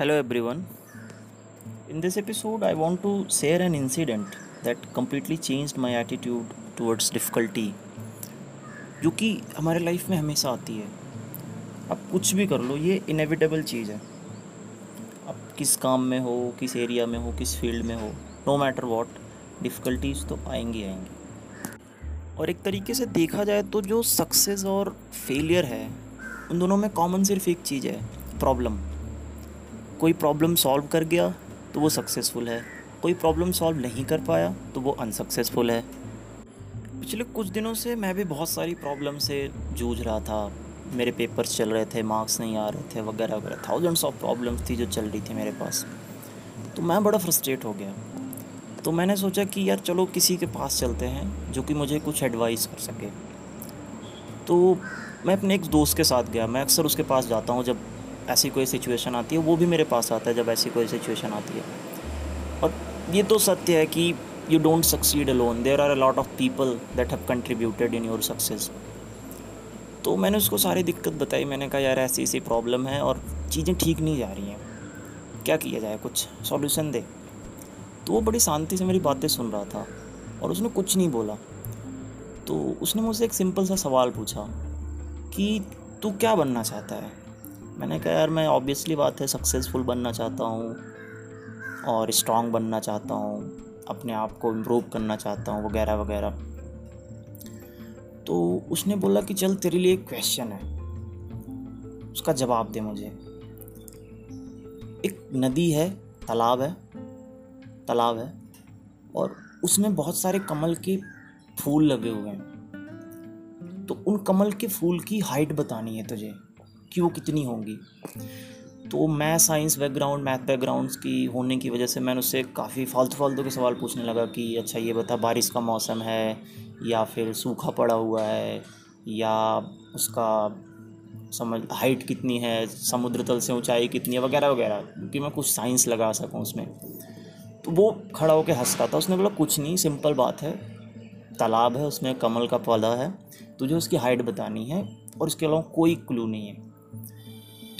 Hello everyone. In this episode, I want to share an incident that completely changed my attitude towards difficulty जो कि हमारे life में हमेशा आती है। आप कुछ भी कर लो ये इनएविटेबल चीज़ है। आप किस काम में हो किस एरिया में हो किस फ़ील्ड में हो नो मैटर वॉट डिफ़िकल्टीज तो आएँगी आएँगी। और एक तरीके से देखा जाए तो जो सक्सेस और फेलियर है उन दोनों में कॉमन सिर्फ़ एक चीज़ है प्रॉब्लम कोई प्रॉब्लम सॉल्व कर गया तो वो सक्सेसफुल है। कोई प्रॉब्लम सॉल्व नहीं कर पाया तो वो अनसक्सेसफुल है। पिछले कुछ दिनों से मैं भी बहुत सारी प्रॉब्लम से जूझ रहा था। मेरे पेपर्स चल रहे थे मार्क्स नहीं आ रहे थे, वगैरह वगैरह। थाउजेंड्स ऑफ़ प्रॉब्लम्स थी जो चल रही थी मेरे पास। तो मैं बड़ा फ्रस्ट्रेट हो गया। तो मैंने सोचा कि यार चलो किसी के पास चलते हैं, जो कि मुझे कुछ एडवाइस कर सके। तो मैं अपने एक दोस्त के साथ गया। मैं अक्सर उसके पास जाता हूँ जब ऐसी कोई सिचुएशन आती है, वो भी मेरे पास आता है जब ऐसी कोई सिचुएशन आती है। और ये तो सत्य है कि you don't succeed alone there are a lot of people that have contributed in your success तो मैंने उसको सारी दिक्कत बताई, मैंने कहा, यार, ऐसी ऐसी प्रॉब्लम है और चीज़ें ठीक नहीं जा रही हैं। क्या किया जाए? कुछ सॉल्यूशन दे। तो वो बड़ी शांति से मेरी बातें सुन रहा था और उसने कुछ नहीं बोला। तो उसने मुझसे एक सिंपल सा सवाल पूछा कि, तू क्या बनना चाहता है? मैंने कहा, यार, मैं ऑब्वियसली बात है सक्सेसफुल बनना चाहता हूँ और स्ट्रांग बनना चाहता हूँ, अपने आप को इम्प्रूव करना चाहता हूँ, वगैरह वगैरह। तो उसने बोला कि, चल, तेरे लिए एक क्वेश्चन है। उसका जवाब दे मुझे। एक नदी है, तालाब है तालाब है, और उसमें बहुत सारे कमल के फूल लगे हुए हैं। तो उन कमल के फूल की हाइट बतानी है तुझे। कि वो कितनी होंगी। तो मैं साइंस बैकग्राउंड मैथ बैकग्राउंड की होने की वजह से मैंने उससे काफ़ी फालतू फालतू के सवाल पूछने लगा कि अच्छा ये बता, बारिश का मौसम है या फिर सूखा पड़ा हुआ है या उसका समझ हाइट कितनी है, समुद्र तल से ऊंचाई कितनी है, वगैरह वगैरह क्योंकि मैं कुछ साइंस लगा सकूँ उसमें। तो वो खड़ा होकर हंसता था। उसने बोला, कुछ नहीं सिंपल बात है। तालाब है, उसमें कमल का पौधा है। तुझे उसकी हाइट बतानी है और उसके अलावा कोई क्लू नहीं है।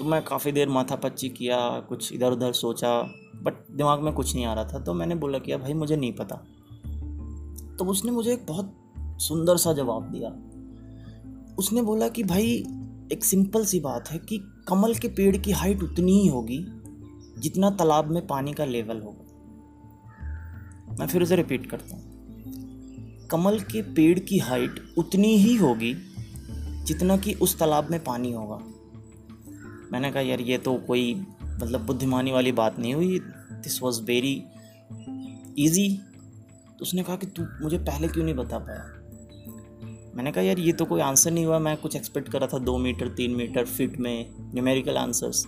तो मैं काफ़ी देर माथा पच्ची किया, कुछ इधर उधर सोचा बट दिमाग में कुछ नहीं आ रहा था तो मैंने बोला कि भाई मुझे नहीं पता। तो उसने मुझे एक बहुत सुंदर सा जवाब दिया। उसने बोला कि, भाई, एक सिंपल सी बात है कि कमल के पेड़ की हाइट उतनी ही होगी, जितना तालाब में पानी का लेवल होगा। मैं फिर उसे रिपीट करता हूँ। कमल के पेड़ की हाइट उतनी ही होगी, जितना कि उस तालाब में पानी होगा। मैंने कहा, यार, ये तो कोई मतलब बुद्धिमानी वाली बात नहीं हुई। दिस वॉज़ वेरी ईजी तो उसने कहा कि, तू मुझे पहले क्यों नहीं बता पाया? मैंने कहा, यार, ये तो कोई आंसर नहीं हुआ। मैं कुछ एक्सपेक्ट कर रहा था दो मीटर तीन मीटर फिट में न्यूमेरिकल आंसर्स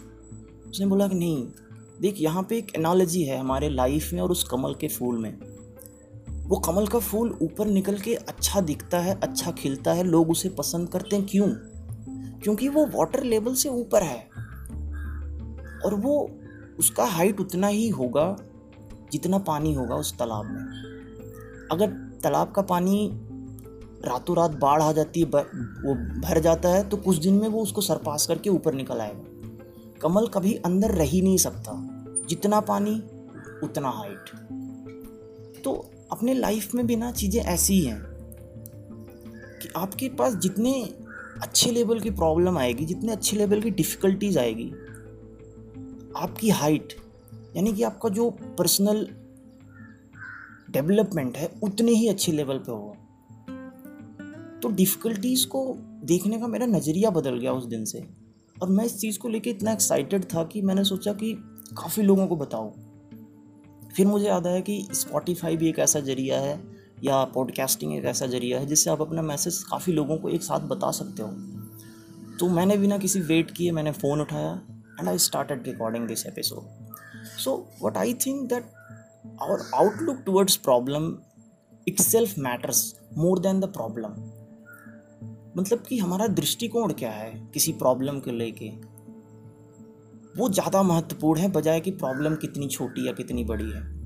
उसने बोला कि, नहीं, देख, यहाँ पे एक एनोलॉजी है हमारे लाइफ में और उस कमल के फूल में। वो कमल का फूल ऊपर निकल के अच्छा दिखता है अच्छा खिलता है, लोग उसे पसंद करते हैं। क्यों? क्योंकि वो वाटर लेवल से ऊपर है। और वो, उसका हाइट उतना ही होगा जितना पानी होगा उस तालाब में। अगर तालाब का पानी रातों रात बाढ़ आ जाती है वो भर जाता है तो कुछ दिन में वो उसको सरपास करके ऊपर निकल आएगा। कमल कभी अंदर रह ही नहीं सकता। जितना पानी, उतना हाइट तो अपने लाइफ में भी ना चीज़ें ऐसी ही हैं कि आपके पास जितने अच्छे लेवल की प्रॉब्लम आएगी, जितने अच्छे लेवल की डिफ़िकल्टीज आएगी। आपकी हाइट यानी कि आपका जो पर्सनल डेवलपमेंट है, उतने ही अच्छे लेवल पे होगा। तो डिफ़िकल्टीज़ को देखने का मेरा नज़रिया बदल गया उस दिन से। और मैं इस चीज़ को लेके इतना एक्साइटेड था कि मैंने सोचा कि काफ़ी लोगों को बताऊँ। फिर मुझे याद आया कि स्पॉटिफाई भी एक ऐसा ज़रिया है या पॉडकास्टिंग एक ऐसा ज़रिया है जिससे आप अपना मैसेज काफ़ी लोगों को एक साथ बता सकते हो। तो मैंने बिना किसी वेट किए मैंने फ़ोन उठाया and I I recording this episode so what I think that our outlook towards problem problem self matters more than the problem मतलब कि हमारा दृष्टिकोण क्या है किसी प्रॉब्लम को लेके? वो ज़्यादा महत्वपूर्ण है बजाय कि प्रॉब्लम कितनी छोटी या कितनी बड़ी है।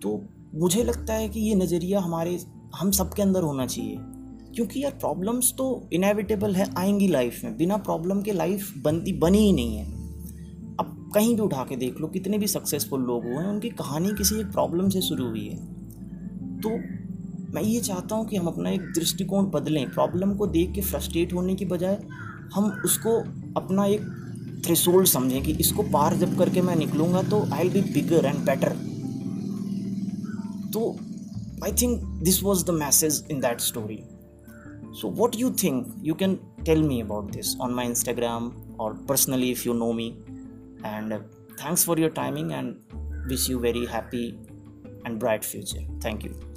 तो मुझे लगता है कि ये नज़रिया हमारे, हम सबके अंदर होना चाहिए। क्योंकि यार प्रॉब्लम्स तो इनएविटेबल है, आएँगी लाइफ में। बिना प्रॉब्लम के लाइफ बनती, बनी ही नहीं है। अब कहीं भी उठा के देख लो, कितने भी सक्सेसफुल लोग हुए हैं, उनकी कहानी किसी एक प्रॉब्लम से शुरू हुई है। तो मैं ये चाहता हूँ कि हम अपना एक दृष्टिकोण बदलें। प्रॉब्लम को देख के फ्रस्ट्रेट होने की बजाय हम उसको अपना एक थ्रेसोल्ड समझें कि इसको पार जब करके मैं निकलूँगा तो I will be bigger and better So I think this was the message in that story. So what do you think? You can tell me about this on my Instagram or personally if you know me. And uh, thanks for your timing and wish you very happy and bright future. Thank you.